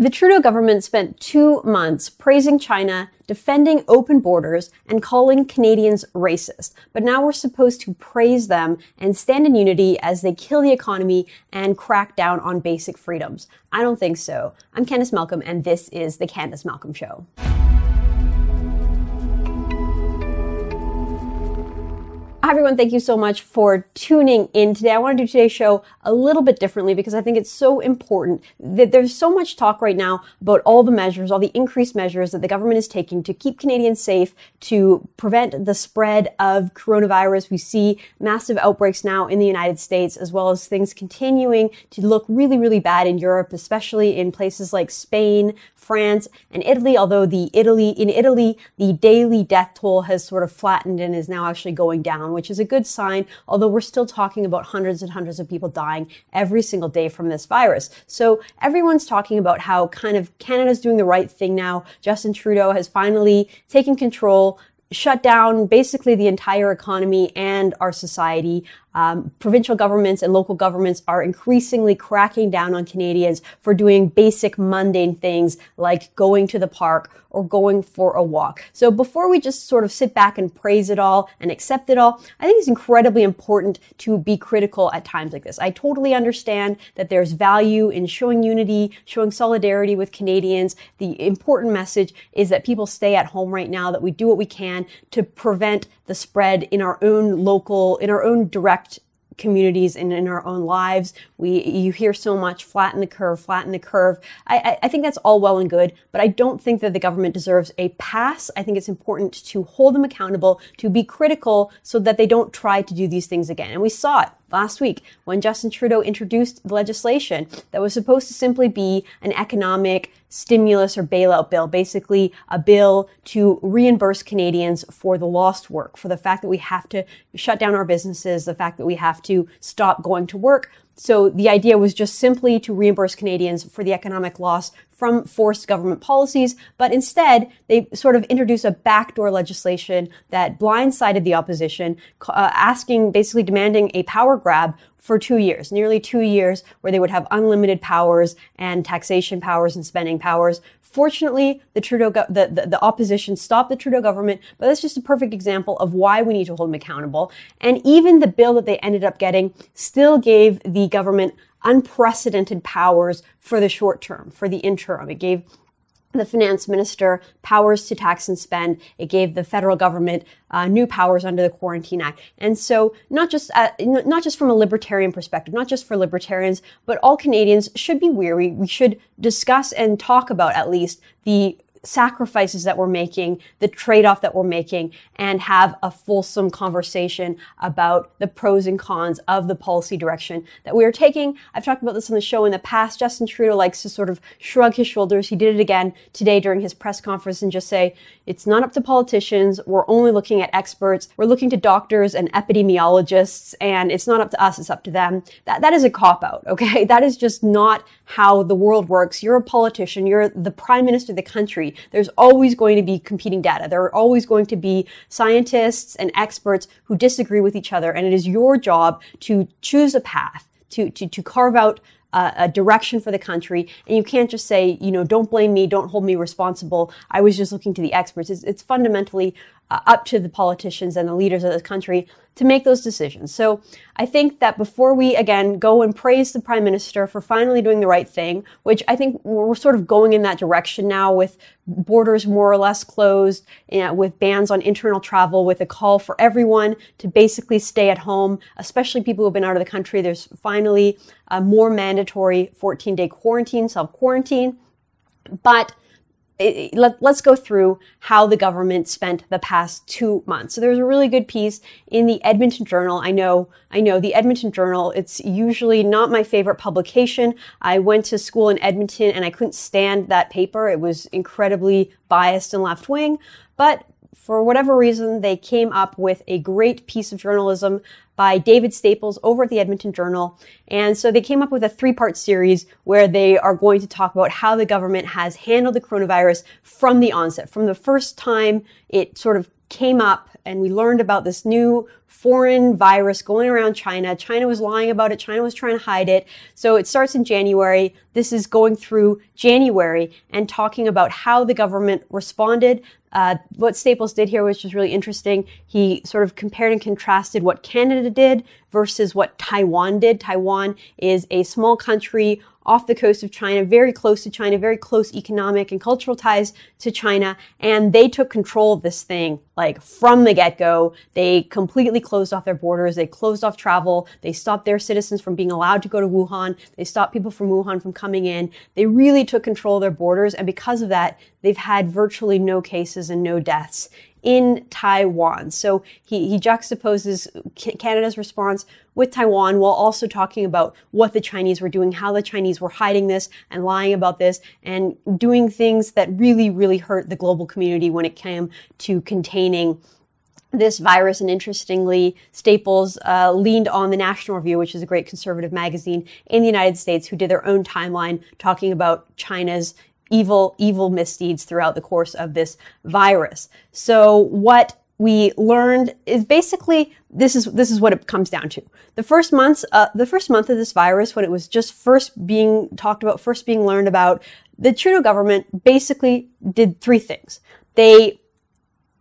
The Trudeau government spent two months praising China, defending open borders, and calling Canadians racist. But now we're supposed to praise them and stand in unity as they kill the economy and crack down on basic freedoms. I don't think so. I'm Candice Malcolm, and this is The Candice Malcolm Show. Everyone, thank you so much for tuning in today. I want to do today's show a little bit differently because I think it's so important that there's so much talk right now about all the measures, all the increased measures that the government is taking to keep Canadians safe, to prevent the spread of coronavirus. We see massive outbreaks now in the United States, as well as things continuing to look really, really bad in Europe, especially in places like Spain, France, and Italy. Although the Italy, in Italy, the daily death toll has sort of flattened and is now actually going down which is a good sign, although we're still talking about hundreds and hundreds of people dying every single day from this virus. So everyone's talking about how kind of Canada's doing the right thing now. Justin Trudeau has finally taken control shut down basically the entire economy and our society. Um, provincial governments and local governments are increasingly cracking down on Canadians for doing basic mundane things like going to the park or going for a walk. So before we just sort of sit back and praise it all and accept it all, I think it's incredibly important to be critical at times like this. I totally understand that there's value in showing unity, showing solidarity with Canadians. The important message is that people stay at home right now, that we do what we can to prevent the spread in our own local, in our own direct communities and in our own lives. We, you hear so much flatten the curve, flatten the curve. I, I, think that's all well and good, but I don't think that the government deserves a pass. I think it's important to hold them accountable, to be critical so that they don't try to do these things again. And we saw it last week when Justin Trudeau introduced the legislation that was supposed to simply be an economic stimulus or bailout bill, basically a bill to reimburse Canadians for the lost work, for the fact that we have to shut down our businesses, the fact that we have to stop going to work. So the idea was just simply to reimburse Canadians for the economic loss from forced government policies, but instead they sort of introduced a backdoor legislation that blindsided the opposition, uh, asking, basically demanding a power grab for two years, nearly two years, where they would have unlimited powers and taxation powers and spending powers. Fortunately, the Trudeau, go- the, the, the, opposition stopped the Trudeau government, but that's just a perfect example of why we need to hold them accountable. And even the bill that they ended up getting still gave the government unprecedented powers for the short term, for the interim. It gave the finance minister powers to tax and spend. It gave the federal government uh, new powers under the Quarantine Act. And so, not just uh, not just from a libertarian perspective, not just for libertarians, but all Canadians should be weary. We should discuss and talk about at least the sacrifices that we're making, the trade-off that we're making, and have a fulsome conversation about the pros and cons of the policy direction that we are taking. I've talked about this on the show in the past. Justin Trudeau likes to sort of shrug his shoulders. He did it again today during his press conference and just say, it's not up to politicians. We're only looking at experts. We're looking to doctors and epidemiologists, and it's not up to us, it's up to them. That, that is a cop-out, okay? That is just not how the world works. You're a politician. You're the prime minister of the country there's always going to be competing data. There are always going to be scientists and experts who disagree with each other. And it is your job to choose a path, to, to, to carve out a, a direction for the country. And you can't just say, you know, don't blame me, don't hold me responsible. I was just looking to the experts. It's, it's fundamentally uh, up to the politicians and the leaders of the country to make those decisions. So I think that before we again go and praise the prime minister for finally doing the right thing, which I think we're sort of going in that direction now with borders more or less closed, you know, with bans on internal travel, with a call for everyone to basically stay at home, especially people who've been out of the country. There's finally a more mandatory 14 day quarantine, self quarantine. But it, let, us go through how the government spent the past two months. So there's a really good piece in the Edmonton Journal. I know, I know the Edmonton Journal, it's usually not my favorite publication. I went to school in Edmonton and I couldn't stand that paper. It was incredibly biased and left wing, but for whatever reason, they came up with a great piece of journalism by David Staples over at the Edmonton Journal. And so they came up with a three part series where they are going to talk about how the government has handled the coronavirus from the onset, from the first time it sort of came up and we learned about this new foreign virus going around China. China was lying about it. China was trying to hide it. So it starts in January. This is going through January and talking about how the government responded. Uh, what Staples did here was just really interesting. He sort of compared and contrasted what Canada did versus what Taiwan did. Taiwan is a small country off the coast of China, very close to China, very close economic and cultural ties to China. And they took control of this thing, like from the get-go. They completely closed off their borders. They closed off travel. They stopped their citizens from being allowed to go to Wuhan. They stopped people from Wuhan from coming in. They really took control of their borders. And because of that, they've had virtually no cases and no deaths in Taiwan. So he, he juxtaposes Canada's response with Taiwan while also talking about what the Chinese were doing, how the Chinese were hiding this and lying about this and doing things that really, really hurt the global community when it came to containing this virus. And interestingly, Staples uh, leaned on the National Review, which is a great conservative magazine in the United States, who did their own timeline talking about China's evil, evil misdeeds throughout the course of this virus. So what we learned is basically this is this is what it comes down to. The first months, uh, the first month of this virus, when it was just first being talked about, first being learned about, the Trudeau government basically did three things. They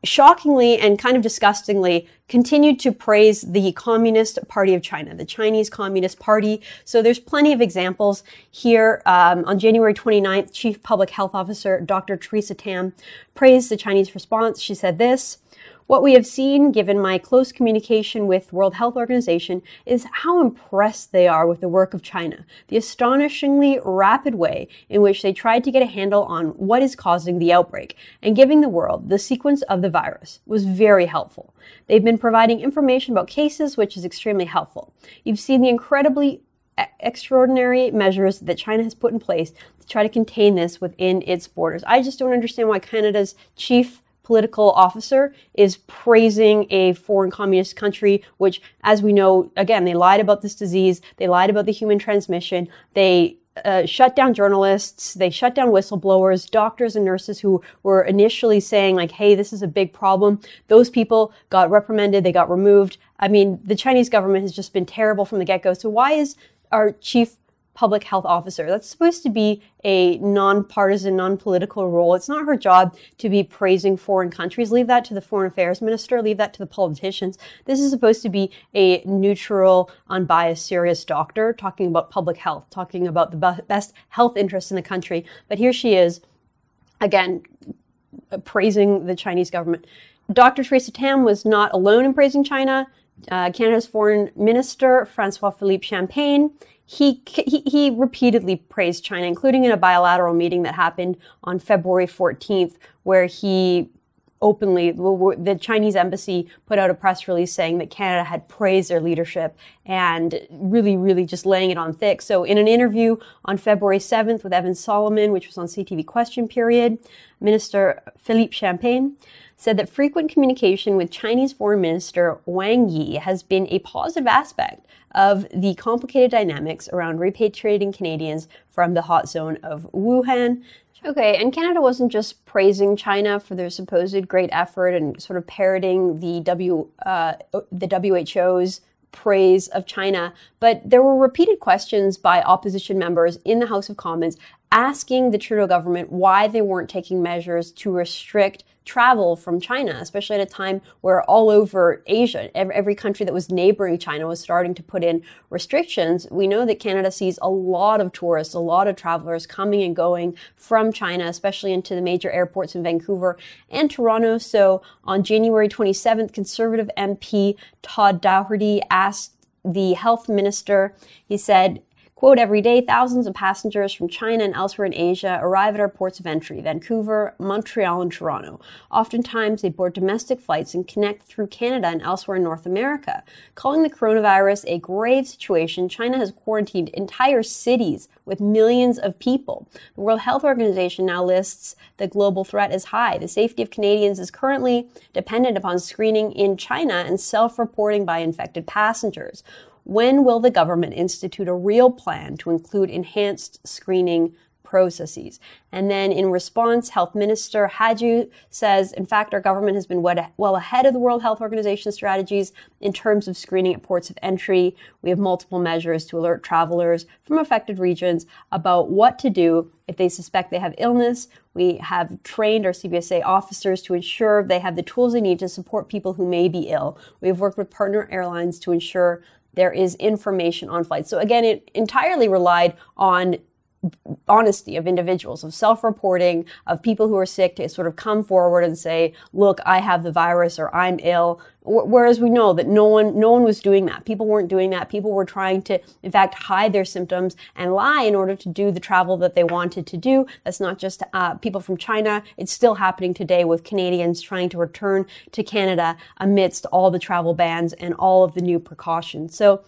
shockingly and kind of disgustingly continued to praise the Communist Party of China, the Chinese Communist Party. So there's plenty of examples here. Um, on January 29th, Chief Public Health Officer Dr. Theresa Tam praised the Chinese response. She said this, what we have seen, given my close communication with World Health Organization, is how impressed they are with the work of China, the astonishingly rapid way in which they tried to get a handle on what is causing the outbreak, and giving the world the sequence of the virus was very helpful. They've been providing information about cases, which is extremely helpful. You've seen the incredibly extraordinary measures that China has put in place to try to contain this within its borders. I just don't understand why Canada's chief political officer is praising a foreign communist country, which, as we know, again, they lied about this disease. They lied about the human transmission. They uh, shut down journalists, they shut down whistleblowers, doctors and nurses who were initially saying like, hey, this is a big problem. Those people got reprimanded, they got removed. I mean, the Chinese government has just been terrible from the get-go. So why is our chief public health officer. That's supposed to be a nonpartisan, non-political role. It's not her job to be praising foreign countries. Leave that to the foreign affairs minister. Leave that to the politicians. This is supposed to be a neutral, unbiased, serious doctor talking about public health, talking about the best health interests in the country. But here she is, again, praising the Chinese government. Dr. Theresa Tam was not alone in praising China. Uh, Canada's foreign minister, Francois Philippe Champagne, he, he, he repeatedly praised China, including in a bilateral meeting that happened on February 14th, where he openly, the Chinese embassy put out a press release saying that Canada had praised their leadership and really, really just laying it on thick. So in an interview on February 7th with Evan Solomon, which was on CTV Question Period, Minister Philippe Champagne said that frequent communication with Chinese Foreign Minister Wang Yi has been a positive aspect of the complicated dynamics around repatriating Canadians from the hot zone of Wuhan. Okay, and Canada wasn't just praising China for their supposed great effort and sort of parroting the W uh, the WHO's praise of China, but there were repeated questions by opposition members in the House of Commons asking the Trudeau government why they weren't taking measures to restrict travel from China, especially at a time where all over Asia, every country that was neighboring China was starting to put in restrictions. We know that Canada sees a lot of tourists, a lot of travelers coming and going from China, especially into the major airports in Vancouver and Toronto. So on January 27th, Conservative MP Todd Doherty asked the health minister, he said, Quote, every day, thousands of passengers from China and elsewhere in Asia arrive at our ports of entry, Vancouver, Montreal, and Toronto. Oftentimes, they board domestic flights and connect through Canada and elsewhere in North America. Calling the coronavirus a grave situation, China has quarantined entire cities with millions of people. The World Health Organization now lists the global threat as high. The safety of Canadians is currently dependent upon screening in China and self-reporting by infected passengers. When will the government institute a real plan to include enhanced screening processes. And then in response, Health Minister Hajdu says, in fact, our government has been well ahead of the World Health Organization strategies in terms of screening at ports of entry. We have multiple measures to alert travelers from affected regions about what to do if they suspect they have illness. We have trained our CBSA officers to ensure they have the tools they need to support people who may be ill. We have worked with partner airlines to ensure there is information on flights. So again, it entirely relied on honesty of individuals, of self-reporting, of people who are sick to sort of come forward and say, look, I have the virus or I'm ill. Whereas we know that no one, no one was doing that. People weren't doing that. People were trying to, in fact, hide their symptoms and lie in order to do the travel that they wanted to do. That's not just uh, people from China. It's still happening today with Canadians trying to return to Canada amidst all the travel bans and all of the new precautions. So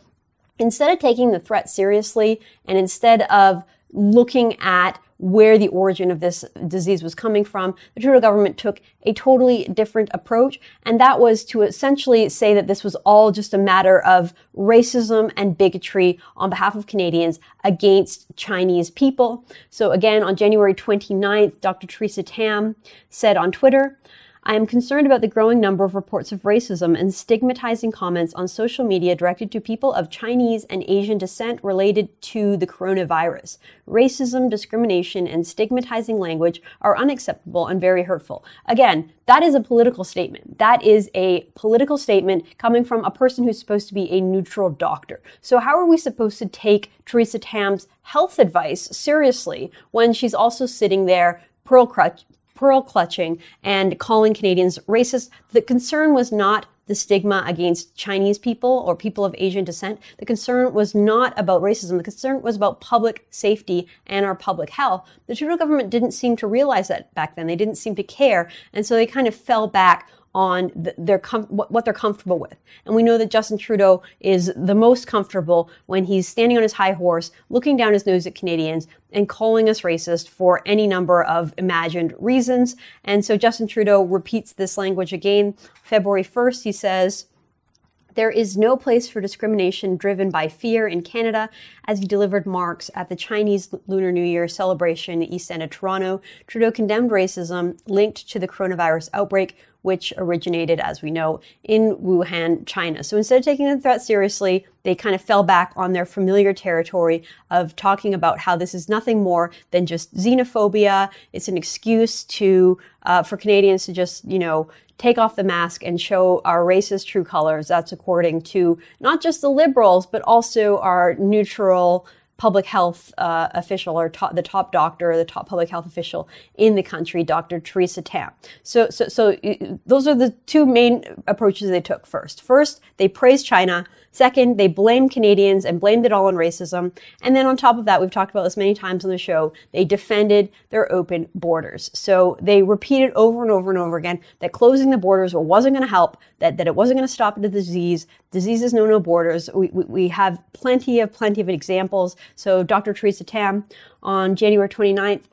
instead of taking the threat seriously and instead of looking at where the origin of this disease was coming from, the Trudeau government took a totally different approach. And that was to essentially say that this was all just a matter of racism and bigotry on behalf of Canadians against Chinese people. So again, on January 29th, Dr. Theresa Tam said on Twitter, I am concerned about the growing number of reports of racism and stigmatizing comments on social media directed to people of Chinese and Asian descent related to the coronavirus. Racism, discrimination, and stigmatizing language are unacceptable and very hurtful. Again, that is a political statement. That is a political statement coming from a person who's supposed to be a neutral doctor. So how are we supposed to take Theresa Tam's health advice seriously when she's also sitting there pearl clutch, pearl clutching and calling Canadians racist. The concern was not the stigma against Chinese people or people of Asian descent. The concern was not about racism. The concern was about public safety and our public health. The Trudeau government didn't seem to realize that back then. They didn't seem to care. And so they kind of fell back on the, their com- what they're comfortable with. And we know that Justin Trudeau is the most comfortable when he's standing on his high horse, looking down his nose at Canadians and calling us racist for any number of imagined reasons. And so Justin Trudeau repeats this language again. February 1st, he says, there is no place for discrimination driven by fear in Canada as he delivered marks at the Chinese Lunar New Year celebration in the East End of Toronto. Trudeau condemned racism linked to the coronavirus outbreak, which originated, as we know, in Wuhan, China. So instead of taking the threat seriously, they kind of fell back on their familiar territory of talking about how this is nothing more than just xenophobia. It's an excuse to uh, for Canadians to just, you know, take off the mask and show our racist true colors. That's according to not just the liberals, but also our neutral public health uh, official or the top doctor or the top public health official in the country, Dr. Theresa Tam. So, so, so those are the two main approaches they took first. First, they praised China. Second, they blamed Canadians and blamed it all on racism. And then on top of that, we've talked about this many times on the show, they defended their open borders. So they repeated over and over and over again that closing the borders wasn't going to help, that, that it wasn't going to stop the disease. Diseases know no borders. We, we, we have plenty of, plenty of examples. So Dr. Theresa Tam on January 29th,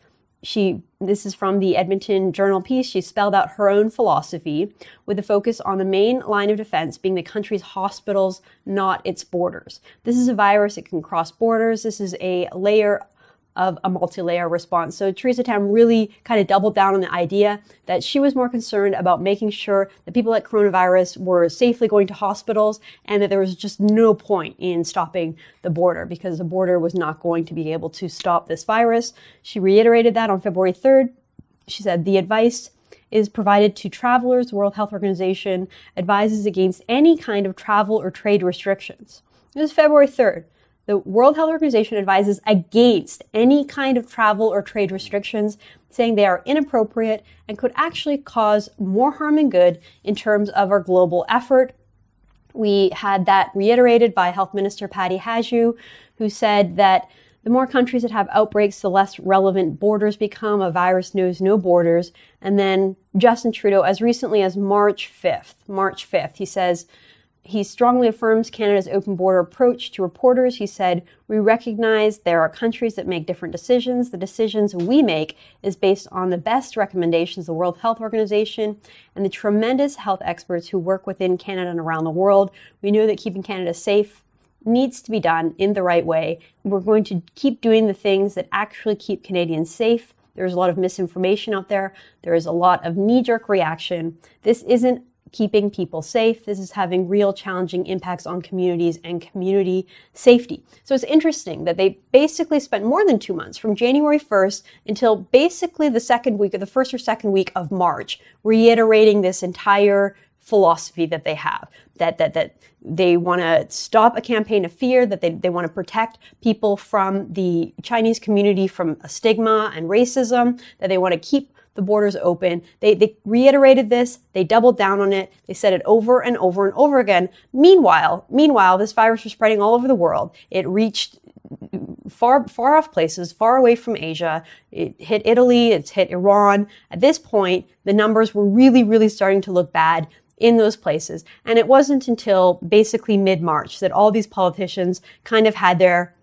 she this is from the Edmonton Journal piece. She spelled out her own philosophy with a focus on the main line of defense being the country's hospitals, not its borders. This is a virus, it can cross borders. This is a layer of a multi-layer response. So Theresa Tam really kind of doubled down on the idea that she was more concerned about making sure that people at coronavirus were safely going to hospitals and that there was just no point in stopping the border because the border was not going to be able to stop this virus. She reiterated that on February 3rd. She said the advice is provided to travelers. The World Health Organization advises against any kind of travel or trade restrictions. It was February 3rd the World Health Organization advises against any kind of travel or trade restrictions, saying they are inappropriate and could actually cause more harm than good in terms of our global effort. We had that reiterated by Health Minister Patty Hajdu, who said that the more countries that have outbreaks, the less relevant borders become. A virus knows no borders. And then Justin Trudeau, as recently as March 5th, March 5th, he says, he strongly affirms Canada's open border approach to reporters. He said, We recognize there are countries that make different decisions. The decisions we make is based on the best recommendations of the World Health Organization and the tremendous health experts who work within Canada and around the world. We know that keeping Canada safe needs to be done in the right way. We're going to keep doing the things that actually keep Canadians safe. There's a lot of misinformation out there. There is a lot of knee jerk reaction. This isn't keeping people safe. This is having real challenging impacts on communities and community safety. So it's interesting that they basically spent more than two months from January 1st until basically the second week or the first or second week of March, reiterating this entire philosophy that they have that that that they want to stop a campaign of fear that they, they want to protect people from the chinese community from stigma and racism that they want to keep the borders open. They, they reiterated this. They doubled down on it. They said it over and over and over again. Meanwhile, meanwhile, this virus was spreading all over the world. It reached far, far off places, far away from Asia. It hit Italy. It's hit Iran. At this point, the numbers were really, really starting to look bad in those places. And it wasn't until basically mid-March that all these politicians kind of had their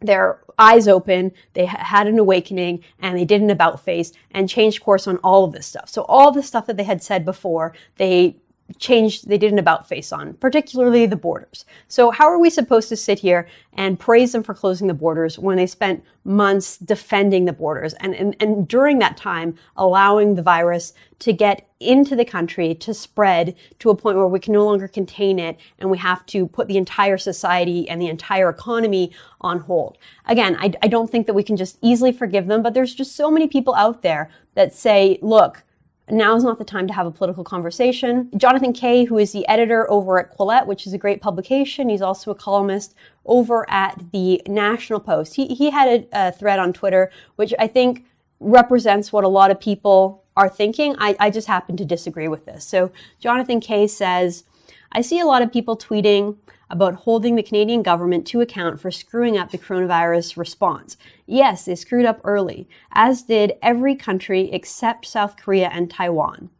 their eyes open, they had an awakening, and they did an about face and changed course on all of this stuff. So all the stuff that they had said before, they changed, they did an about face on, particularly the borders. So how are we supposed to sit here and praise them for closing the borders when they spent months defending the borders and, and, and during that time allowing the virus to get into the country to spread to a point where we can no longer contain it and we have to put the entire society and the entire economy on hold. Again, I, I don't think that we can just easily forgive them, but there's just so many people out there that say, look, now is not the time to have a political conversation. Jonathan Kay, who is the editor over at Quillette, which is a great publication, he's also a columnist over at the National Post. He, he had a, a thread on Twitter, which I think represents what a lot of people are thinking. I, I just happen to disagree with this. So Jonathan Kay says, I see a lot of people tweeting about holding the Canadian government to account for screwing up the coronavirus response. Yes, they screwed up early, as did every country except South Korea and Taiwan.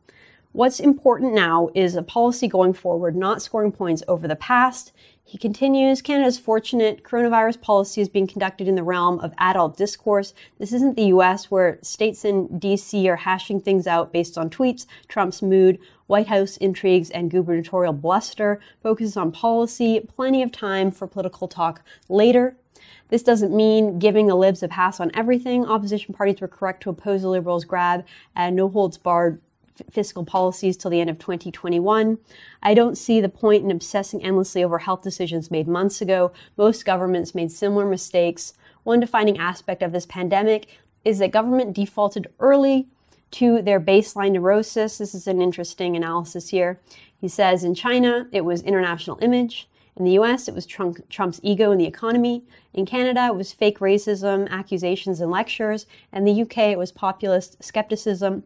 What's important now is a policy going forward, not scoring points over the past. He continues, Canada's fortunate coronavirus policy is being conducted in the realm of adult discourse. This isn't the US where states in DC are hashing things out based on tweets, Trump's mood, White House intrigues, and gubernatorial bluster. Focuses on policy, plenty of time for political talk later. This doesn't mean giving the libs a pass on everything. Opposition parties were correct to oppose the Liberals' grab and no holds barred fiscal policies till the end of 2021. I don't see the point in obsessing endlessly over health decisions made months ago. Most governments made similar mistakes. One defining aspect of this pandemic is that government defaulted early to their baseline neurosis. This is an interesting analysis here. He says in China, it was international image. In the US, it was Trump, Trump's ego in the economy. In Canada, it was fake racism, accusations, and lectures. In the UK, it was populist skepticism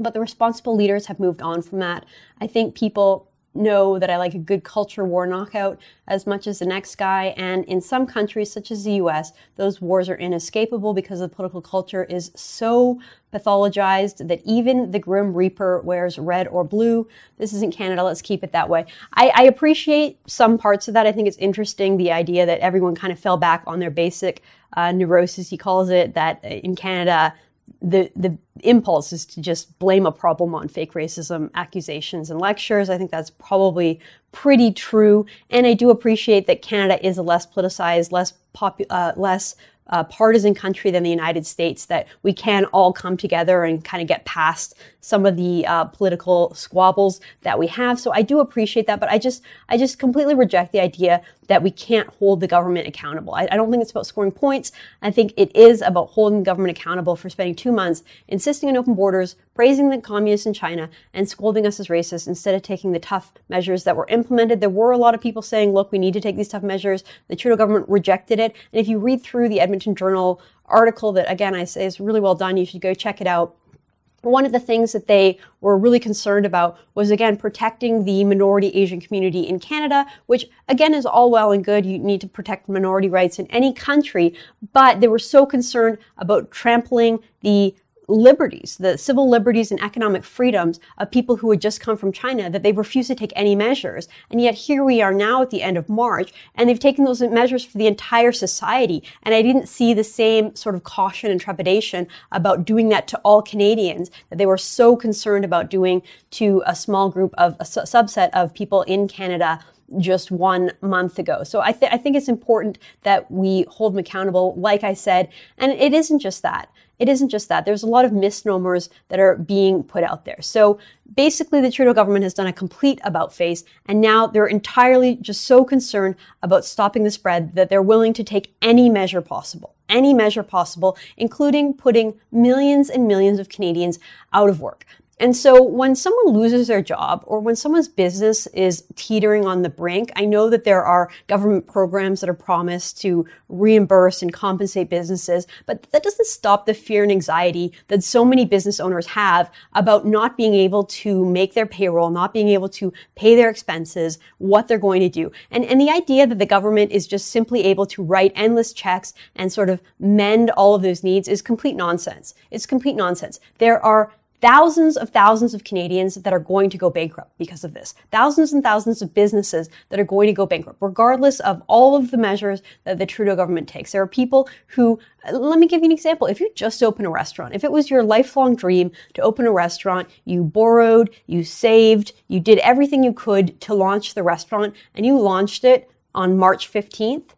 but the responsible leaders have moved on from that. I think people know that I like a good culture war knockout as much as the next guy. And in some countries, such as the US, those wars are inescapable because the political culture is so pathologized that even the Grim Reaper wears red or blue. This isn't Canada. Let's keep it that way. I, I appreciate some parts of that. I think it's interesting the idea that everyone kind of fell back on their basic uh, neurosis, he calls it, that in Canada, the the impulse is to just blame a problem on fake racism accusations and lectures. I think that's probably pretty true, and I do appreciate that Canada is a less politicized, less popu- uh, less uh, partisan country than the United States that we can all come together and kind of get past some of the uh, political squabbles that we have. So I do appreciate that, but I just I just completely reject the idea that we can't hold the government accountable. I, I don't think it's about scoring points. I think it is about holding the government accountable for spending two months insisting on open borders, praising the communists in China, and scolding us as racists instead of taking the tough measures that were implemented. There were a lot of people saying, "Look, we need to take these tough measures." The Trudeau government rejected it, and if you read through the Edmonton Journal article that again I say is really well done, you should go check it out one of the things that they were really concerned about was again protecting the minority Asian community in Canada, which again is all well and good. You need to protect minority rights in any country, but they were so concerned about trampling the liberties, the civil liberties and economic freedoms of people who had just come from China that they refused to take any measures. And yet here we are now at the end of March and they've taken those measures for the entire society. And I didn't see the same sort of caution and trepidation about doing that to all Canadians that they were so concerned about doing to a small group of a subset of people in Canada just one month ago. So I, th- I think it's important that we hold them accountable, like I said. And it isn't just that it isn't just that. There's a lot of misnomers that are being put out there. So basically, the Trudeau government has done a complete about face, and now they're entirely just so concerned about stopping the spread that they're willing to take any measure possible, any measure possible, including putting millions and millions of Canadians out of work. And so when someone loses their job or when someone's business is teetering on the brink, I know that there are government programs that are promised to reimburse and compensate businesses, but that doesn't stop the fear and anxiety that so many business owners have about not being able to make their payroll, not being able to pay their expenses, what they're going to do. And, and the idea that the government is just simply able to write endless checks and sort of mend all of those needs is complete nonsense. It's complete nonsense. There are thousands of thousands of Canadians that are going to go bankrupt because of this. Thousands and thousands of businesses that are going to go bankrupt, regardless of all of the measures that the Trudeau government takes. There are people who, let me give you an example. If you just open a restaurant, if it was your lifelong dream to open a restaurant, you borrowed, you saved, you did everything you could to launch the restaurant, and you launched it on March 15th,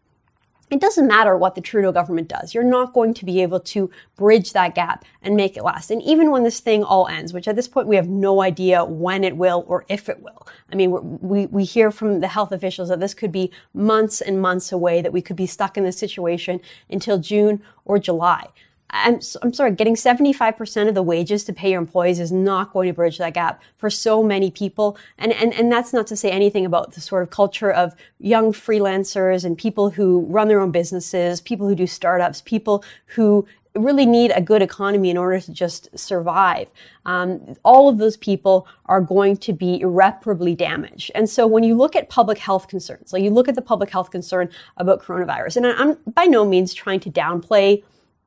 it doesn't matter what the Trudeau government does. You're not going to be able to bridge that gap and make it last. And even when this thing all ends, which at this point we have no idea when it will or if it will. I mean, we, we hear from the health officials that this could be months and months away, that we could be stuck in this situation until June or July. I'm, I'm sorry, getting 75% of the wages to pay your employees is not going to bridge that gap for so many people. And, and, and that's not to say anything about the sort of culture of young freelancers and people who run their own businesses, people who do startups, people who really need a good economy in order to just survive. Um, all of those people are going to be irreparably damaged. And so when you look at public health concerns, like you look at the public health concern about coronavirus, and I'm by no means trying to downplay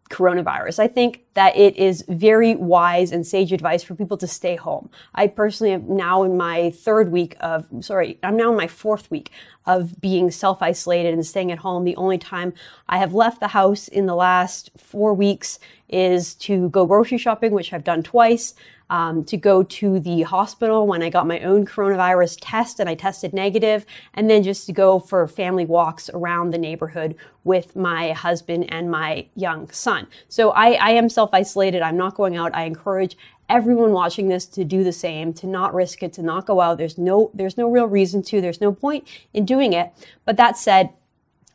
coronavirus. I think that it is very wise and sage advice for people to stay home. I personally am now in my third week of, sorry, I'm now in my fourth week of being self-isolated and staying at home. The only time I have left the house in the last four weeks is to go grocery shopping, which I've done twice um, to go to the hospital when I got my own coronavirus test and I tested negative, and then just to go for family walks around the neighborhood with my husband and my young son. So I, I am self isolated. I'm not going out. I encourage everyone watching this to do the same, to not risk it, to not go out. There's no, there's no real reason to. There's no point in doing it. But that said,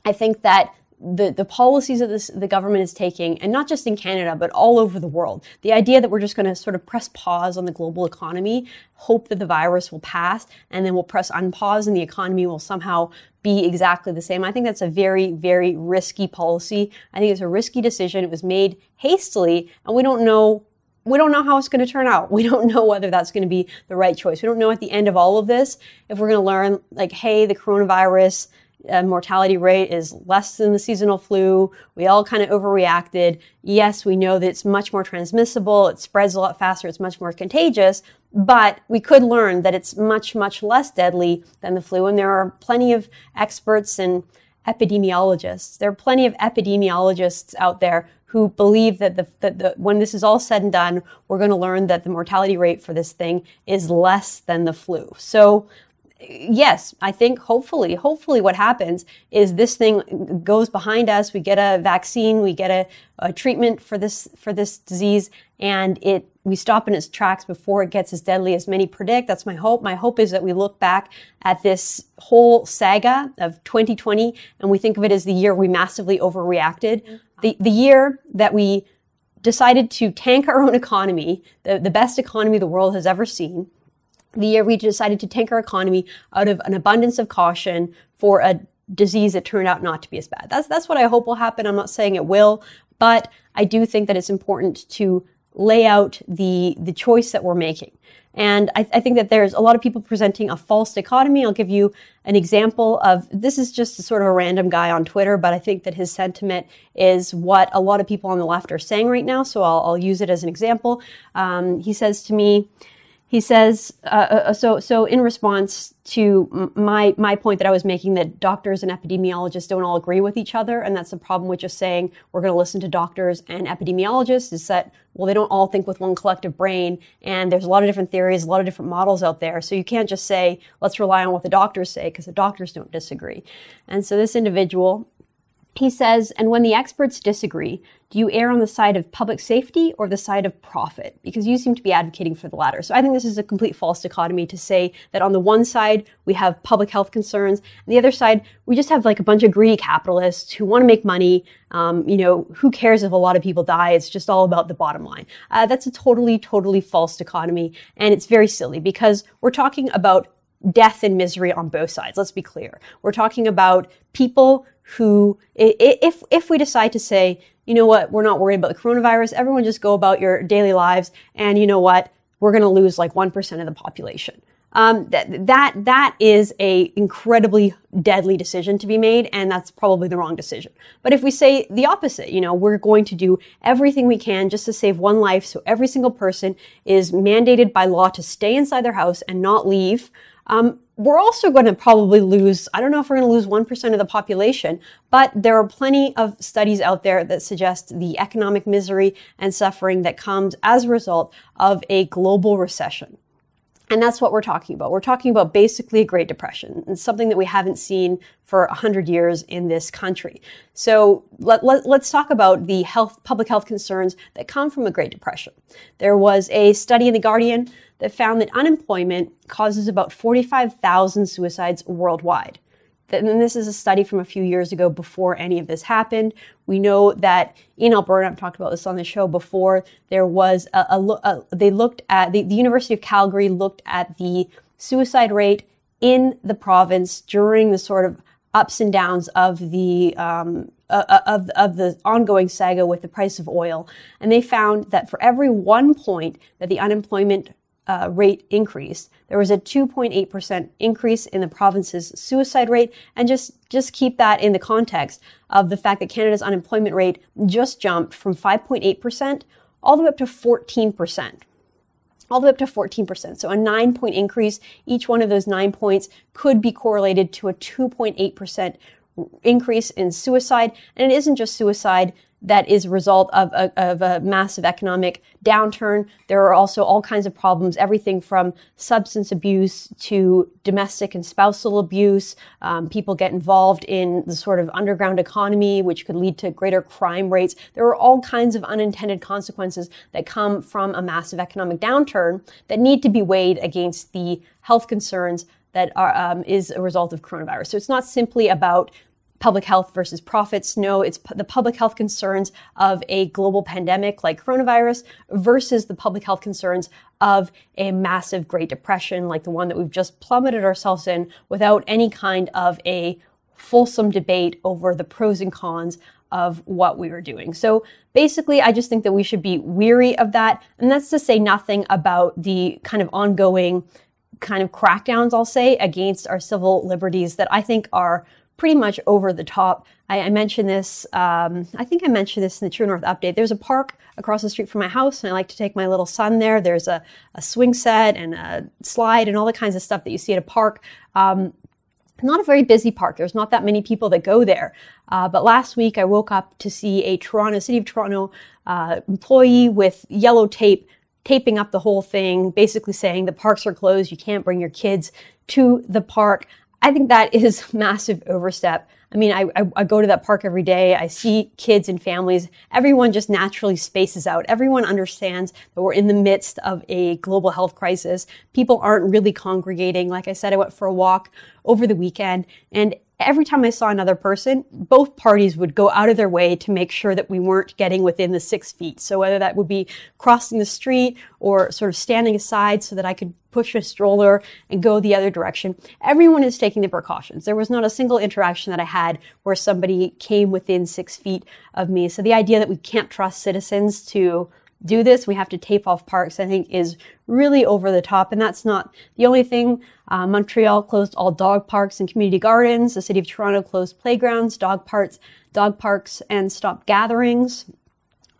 I think that the, the policies that this, the government is taking, and not just in Canada, but all over the world. The idea that we're just going to sort of press pause on the global economy, hope that the virus will pass, and then we'll press unpause and the economy will somehow be exactly the same. I think that's a very, very risky policy. I think it's a risky decision. It was made hastily, and we don't know we don't know how it's going to turn out. We don't know whether that's going to be the right choice. We don't know at the end of all of this if we're going to learn, like, hey, the coronavirus uh, mortality rate is less than the seasonal flu. We all kind of overreacted. Yes, we know that it's much more transmissible. It spreads a lot faster. It's much more contagious, but we could learn that it's much, much less deadly than the flu. And there are plenty of experts and epidemiologists. There are plenty of epidemiologists out there who believe that the, that the, when this is all said and done, we're going to learn that the mortality rate for this thing is less than the flu. So yes, I think hopefully, hopefully what happens is this thing goes behind us. We get a vaccine, we get a, a, treatment for this, for this disease and it, we stop in its tracks before it gets as deadly as many predict. That's my hope. My hope is that we look back at this whole saga of 2020 and we think of it as the year we massively overreacted. Mm-hmm. The, the year that we decided to tank our own economy, the, the best economy the world has ever seen the year we decided to tank our economy out of an abundance of caution for a disease that turned out not to be as bad. That's, that's what I hope will happen. I'm not saying it will, but I do think that it's important to lay out the, the choice that we're making. And I, I, think that there's a lot of people presenting a false dichotomy. I'll give you an example of this is just sort of a random guy on Twitter, but I think that his sentiment is what a lot of people on the left are saying right now. So I'll, I'll use it as an example. Um, he says to me, he says uh, uh, so so in response to my my point that I was making that doctors and epidemiologists don't all agree with each other and that's the problem with just saying we're going to listen to doctors and epidemiologists is that well they don't all think with one collective brain and there's a lot of different theories a lot of different models out there. So you can't just say let's rely on what the doctors say because the doctors don't disagree and so this individual he says, and when the experts disagree, do you err on the side of public safety or the side of profit? Because you seem to be advocating for the latter. So I think this is a complete false dichotomy to say that on the one side, we have public health concerns, and the other side, we just have like a bunch of greedy capitalists who want to make money. Um, you know, who cares if a lot of people die? It's just all about the bottom line. Uh, that's a totally, totally false dichotomy, and it's very silly because we're talking about death and misery on both sides. Let's be clear. We're talking about people who, if, if we decide to say, you know what, we're not worried about the coronavirus, everyone just go about your daily lives, and you know what, we're going to lose like 1% of the population. Um, that, that, that is a incredibly deadly decision to be made, and that's probably the wrong decision. But if we say the opposite, you know, we're going to do everything we can just to save one life, so every single person is mandated by law to stay inside their house and not leave, um, we're also going to probably lose, I don't know if we're going to lose 1% of the population, but there are plenty of studies out there that suggest the economic misery and suffering that comes as a result of a global recession. And that's what we're talking about. We're talking about basically a Great Depression and something that we haven't seen for 100 years in this country. So let, let, let's talk about the health, public health concerns that come from a Great Depression. There was a study in The Guardian that found that unemployment causes about 45,000 suicides worldwide. And this is a study from a few years ago before any of this happened. We know that in Alberta, I've talked about this on the show before, there was a, a, a they looked at, the, the University of Calgary looked at the suicide rate in the province during the sort of ups and downs of the um, uh, uh of of the ongoing saga with the price of oil, and they found that for every one point that the unemployment uh, rate increased. There was a 2.8% increase in the province's suicide rate. And just, just keep that in the context of the fact that Canada's unemployment rate just jumped from 5.8% all the way up to 14%. All the way up to 14%. So a nine point increase. Each one of those nine points could be correlated to a 2.8% increase in suicide. And it isn't just suicide that is a result of a, of a, massive economic downturn. There are also all kinds of problems, everything from substance abuse to domestic and spousal abuse. Um, people get involved in the sort of underground economy, which could lead to greater crime rates. There are all kinds of unintended consequences that come from a massive economic downturn that need to be weighed against the health concerns that are, um, is a result of coronavirus. So it's not simply about public health versus profits. No, it's the public health concerns of a global pandemic like coronavirus versus the public health concerns of a massive Great Depression like the one that we've just plummeted ourselves in without any kind of a fulsome debate over the pros and cons of what we were doing. So basically, I just think that we should be weary of that. And that's to say nothing about the kind of ongoing kind of crackdowns, I'll say, against our civil liberties that I think are pretty much over the top. I, I mentioned this, um, I think I mentioned this in the True North update. There's a park across the street from my house, and I like to take my little son there. There's a, a swing set and a slide and all the kinds of stuff that you see at a park. Um, not a very busy park. There's not that many people that go there. Uh, but last week I woke up to see a Toronto, City of Toronto uh, employee with yellow tape taping up the whole thing, basically saying the parks are closed. You can't bring your kids to the park. I think that is massive overstep. I mean, I, I, I, go to that park every day. I see kids and families. Everyone just naturally spaces out. Everyone understands that we're in the midst of a global health crisis. People aren't really congregating. Like I said, I went for a walk over the weekend and every time I saw another person, both parties would go out of their way to make sure that we weren't getting within the six feet. So whether that would be crossing the street or sort of standing aside so that I could push a stroller and go the other direction, everyone is taking the precautions. There was not a single interaction that I had where somebody came within six feet of me. So the idea that we can't trust citizens to do this, we have to tape off parks, I think is really over the top. And that's not the only thing. Uh, Montreal closed all dog parks and community gardens. The city of Toronto closed playgrounds, dog parks, dog parks, and stopped gatherings.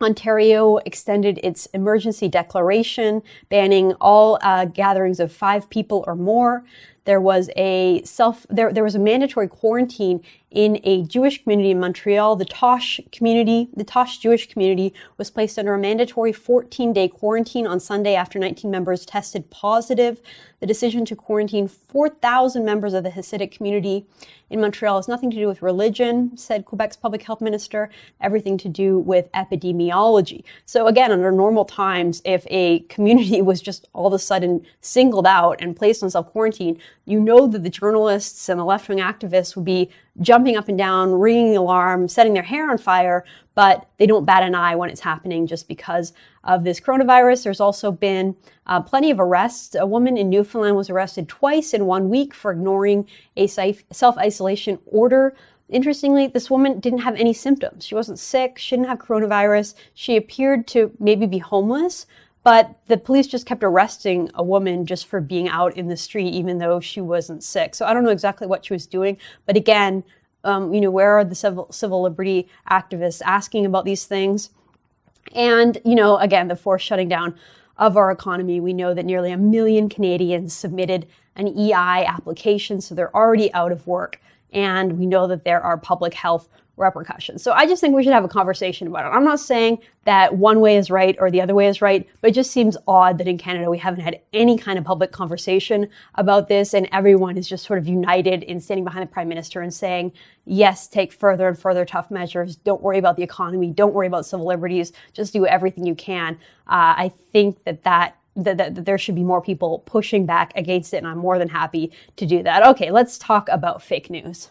Ontario extended its emergency declaration, banning all uh, gatherings of five people or more. There was a self there, there was a mandatory quarantine in a Jewish community in Montreal. The Tosh community, the Tosh Jewish community, was placed under a mandatory 14-day quarantine on Sunday after 19 members tested positive. The decision to quarantine 4,000 members of the Hasidic community in Montreal has nothing to do with religion, said Quebec's public health minister, everything to do with epidemiology. So again, under normal times, if a community was just all of a sudden singled out and placed on self-quarantine, you know that the journalists and the left-wing activists would be jumping up and down, ringing the alarm, setting their hair on fire, but they don't bat an eye when it's happening just because of this coronavirus. There's also been uh, plenty of arrests. A woman in Newfoundland was arrested twice in one week for ignoring a self isolation order. Interestingly, this woman didn't have any symptoms. She wasn't sick. She didn't have coronavirus. She appeared to maybe be homeless, but the police just kept arresting a woman just for being out in the street, even though she wasn't sick. So I don't know exactly what she was doing. But again, um, you know, where are the civil, civil liberty activists asking about these things? And, you know, again, the forced shutting down of our economy. We know that nearly a million Canadians submitted an EI application, so they're already out of work. And we know that there are public health repercussions. So I just think we should have a conversation about it. I'm not saying that one way is right or the other way is right, but it just seems odd that in Canada we haven't had any kind of public conversation about this and everyone is just sort of united in standing behind the prime minister and saying, yes, take further and further tough measures. Don't worry about the economy. Don't worry about civil liberties. Just do everything you can. Uh, I think that that that, that, that, there should be more people pushing back against it, and I'm more than happy to do that. Okay, let's talk about fake news.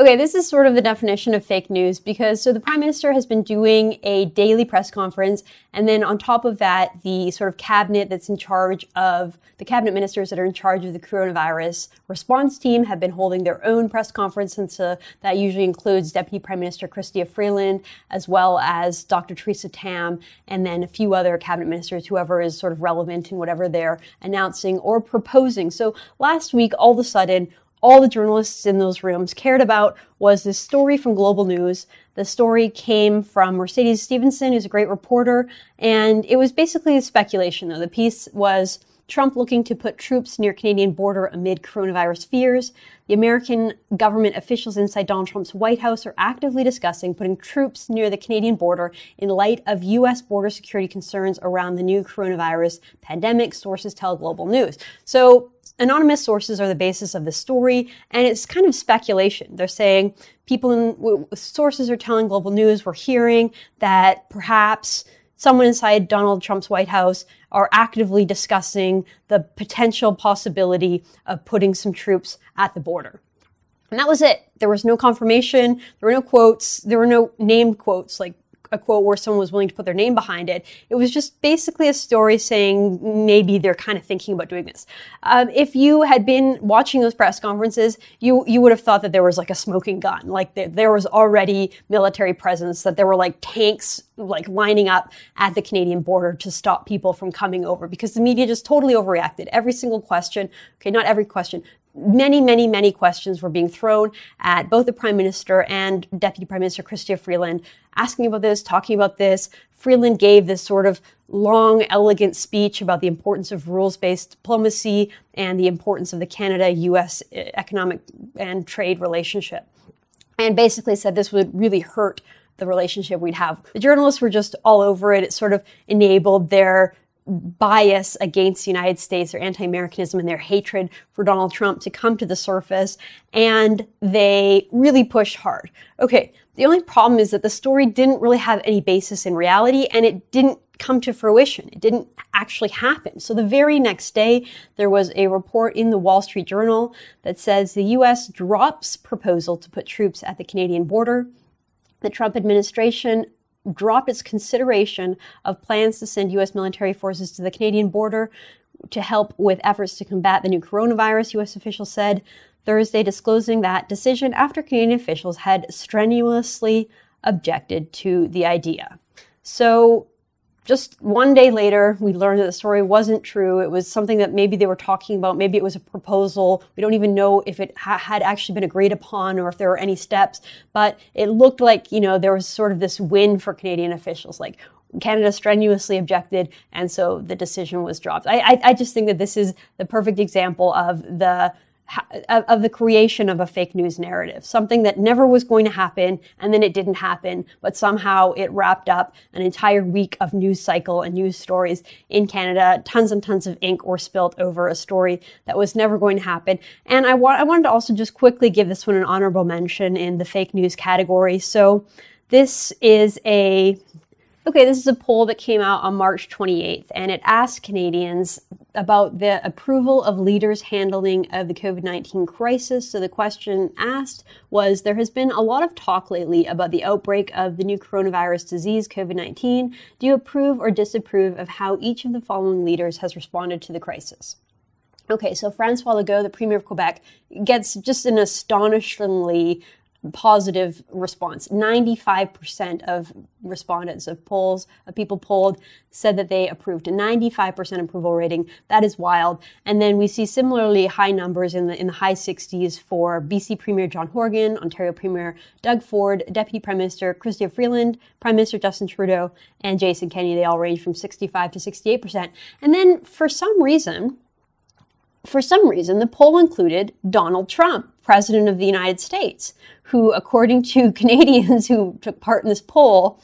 Okay, this is sort of the definition of fake news because so the prime minister has been doing a daily press conference, and then on top of that, the sort of cabinet that's in charge of the cabinet ministers that are in charge of the coronavirus response team have been holding their own press conference, and so that usually includes Deputy Prime Minister Chrystia Freeland as well as Dr. Theresa Tam, and then a few other cabinet ministers, whoever is sort of relevant in whatever they're announcing or proposing. So last week, all of a sudden all the journalists in those rooms cared about was this story from Global News. The story came from Mercedes Stephenson, who's a great reporter, and it was basically speculation, though. The piece was Trump looking to put troops near Canadian border amid coronavirus fears. The American government officials inside Donald Trump's White House are actively discussing putting troops near the Canadian border in light of U.S. border security concerns around the new coronavirus pandemic, sources tell Global News. So anonymous sources are the basis of the story, and it's kind of speculation. They're saying people in sources are telling Global News, we're hearing that perhaps someone inside Donald Trump's White House are actively discussing the potential possibility of putting some troops at the border. And that was it. There was no confirmation. There were no quotes. There were no named quotes like a quote where someone was willing to put their name behind it. It was just basically a story saying maybe they're kind of thinking about doing this. Um, if you had been watching those press conferences, you you would have thought that there was like a smoking gun, like there, there was already military presence, that there were like tanks like lining up at the Canadian border to stop people from coming over because the media just totally overreacted. Every single question, okay, not every question, many, many, many questions were being thrown at both the Prime Minister and Deputy Prime Minister Chrystia Freeland, asking about this, talking about this. Freeland gave this sort of long, elegant speech about the importance of rules-based diplomacy and the importance of the Canada-US eh, economic and trade relationship. And basically said this would really hurt the relationship we'd have. The journalists were just all over it. It sort of enabled their bias against the United States, their anti-Americanism and their hatred for Donald Trump to come to the surface. And they really pushed hard. Okay. The only problem is that the story didn't really have any basis in reality and it didn't come to fruition. It didn't actually happen. So the very next day, there was a report in the Wall Street Journal that says the U.S. drops proposal to put troops at the Canadian border. The Trump administration dropped its consideration of plans to send U.S. military forces to the Canadian border to help with efforts to combat the new coronavirus, U.S. officials said Thursday, disclosing that decision after Canadian officials had strenuously objected to the idea. So just one day later, we learned that the story wasn't true. It was something that maybe they were talking about. Maybe it was a proposal. We don't even know if it ha- had actually been agreed upon or if there were any steps. But it looked like, you know, there was sort of this win for Canadian officials. Like, Canada strenuously objected, and so the decision was dropped. I, I, I just think that this is the perfect example of the of the creation of a fake news narrative, something that never was going to happen, and then it didn't happen, but somehow it wrapped up an entire week of news cycle and news stories in Canada. Tons and tons of ink were spilt over a story that was never going to happen. And I, wa- I wanted to also just quickly give this one an honorable mention in the fake news category. So this is a Okay, this is a poll that came out on March 28th, and it asked Canadians about the approval of leaders' handling of the COVID 19 crisis. So the question asked was There has been a lot of talk lately about the outbreak of the new coronavirus disease, COVID 19. Do you approve or disapprove of how each of the following leaders has responded to the crisis? Okay, so Francois Legault, the Premier of Quebec, gets just an astonishingly positive response. 95% of respondents of polls, of people polled, said that they approved. A 95% approval rating. That is wild. And then we see similarly high numbers in the in the high 60s for BC Premier John Horgan, Ontario Premier Doug Ford, Deputy Prime Minister Chrystia Freeland, Prime Minister Justin Trudeau, and Jason Kenney. They all range from 65 to 68%. And then for some reason, for some reason, the poll included Donald Trump, President of the United States, who, according to Canadians who took part in this poll,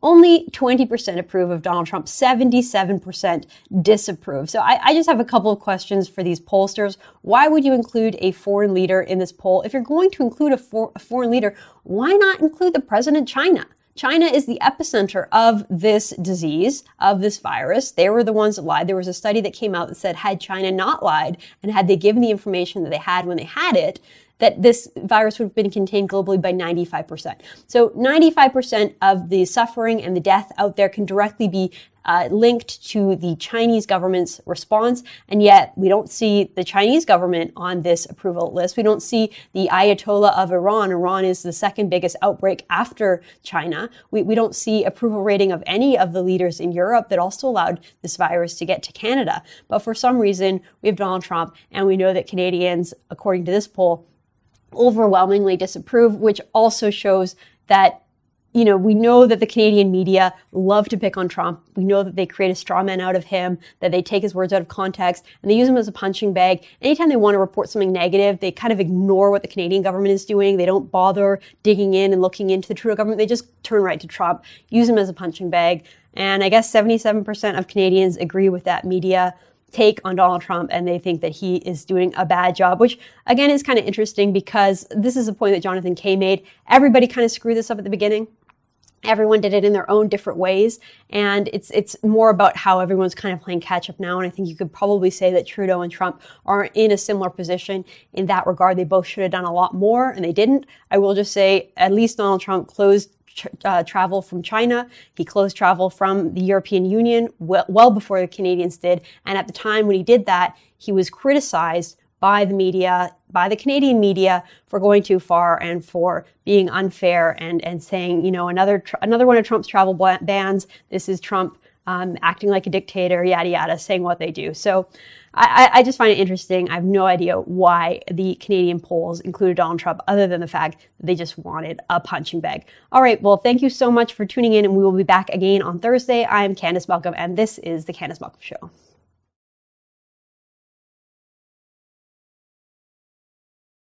only 20% approve of Donald Trump, 77% disapprove. So I, I, just have a couple of questions for these pollsters. Why would you include a foreign leader in this poll? If you're going to include a, for, a foreign leader, why not include the president of China? China is the epicenter of this disease, of this virus. They were the ones that lied. There was a study that came out that said had China not lied and had they given the information that they had when they had it, that this virus would have been contained globally by 95%. So 95% of the suffering and the death out there can directly be uh, linked to the Chinese government's response, and yet we don't see the Chinese government on this approval list. We don't see the Ayatollah of Iran. Iran is the second biggest outbreak after China. We, we don't see approval rating of any of the leaders in Europe that also allowed this virus to get to Canada. But for some reason, we have Donald Trump, and we know that Canadians, according to this poll, overwhelmingly disapprove, which also shows that you know, we know that the Canadian media love to pick on Trump. We know that they create a straw man out of him, that they take his words out of context, and they use him as a punching bag. Anytime they want to report something negative, they kind of ignore what the Canadian government is doing. They don't bother digging in and looking into the Trudeau government. They just turn right to Trump, use him as a punching bag. And I guess 77% of Canadians agree with that media take on Donald Trump and they think that he is doing a bad job, which again is kind of interesting because this is a point that Jonathan Kay made. Everybody kind of screwed this up at the beginning. Everyone did it in their own different ways, and it's it's more about how everyone's kind of playing catch up now. And I think you could probably say that Trudeau and Trump are in a similar position in that regard. They both should have done a lot more, and they didn't. I will just say, at least Donald Trump closed uh, travel from China. He closed travel from the European Union well, well before the Canadians did. And at the time when he did that, he was criticized by the media, by the Canadian media for going too far and for being unfair and, and saying, you know, another, another one of Trump's travel bans. This is Trump um, acting like a dictator, yada, yada, saying what they do. So I, I, just find it interesting. I have no idea why the Canadian polls included Donald Trump, other than the fact that they just wanted a punching bag. All right. Well, thank you so much for tuning in, and we will be back again on Thursday. I'm Candice Malcolm, and this is The Candice Malcolm Show.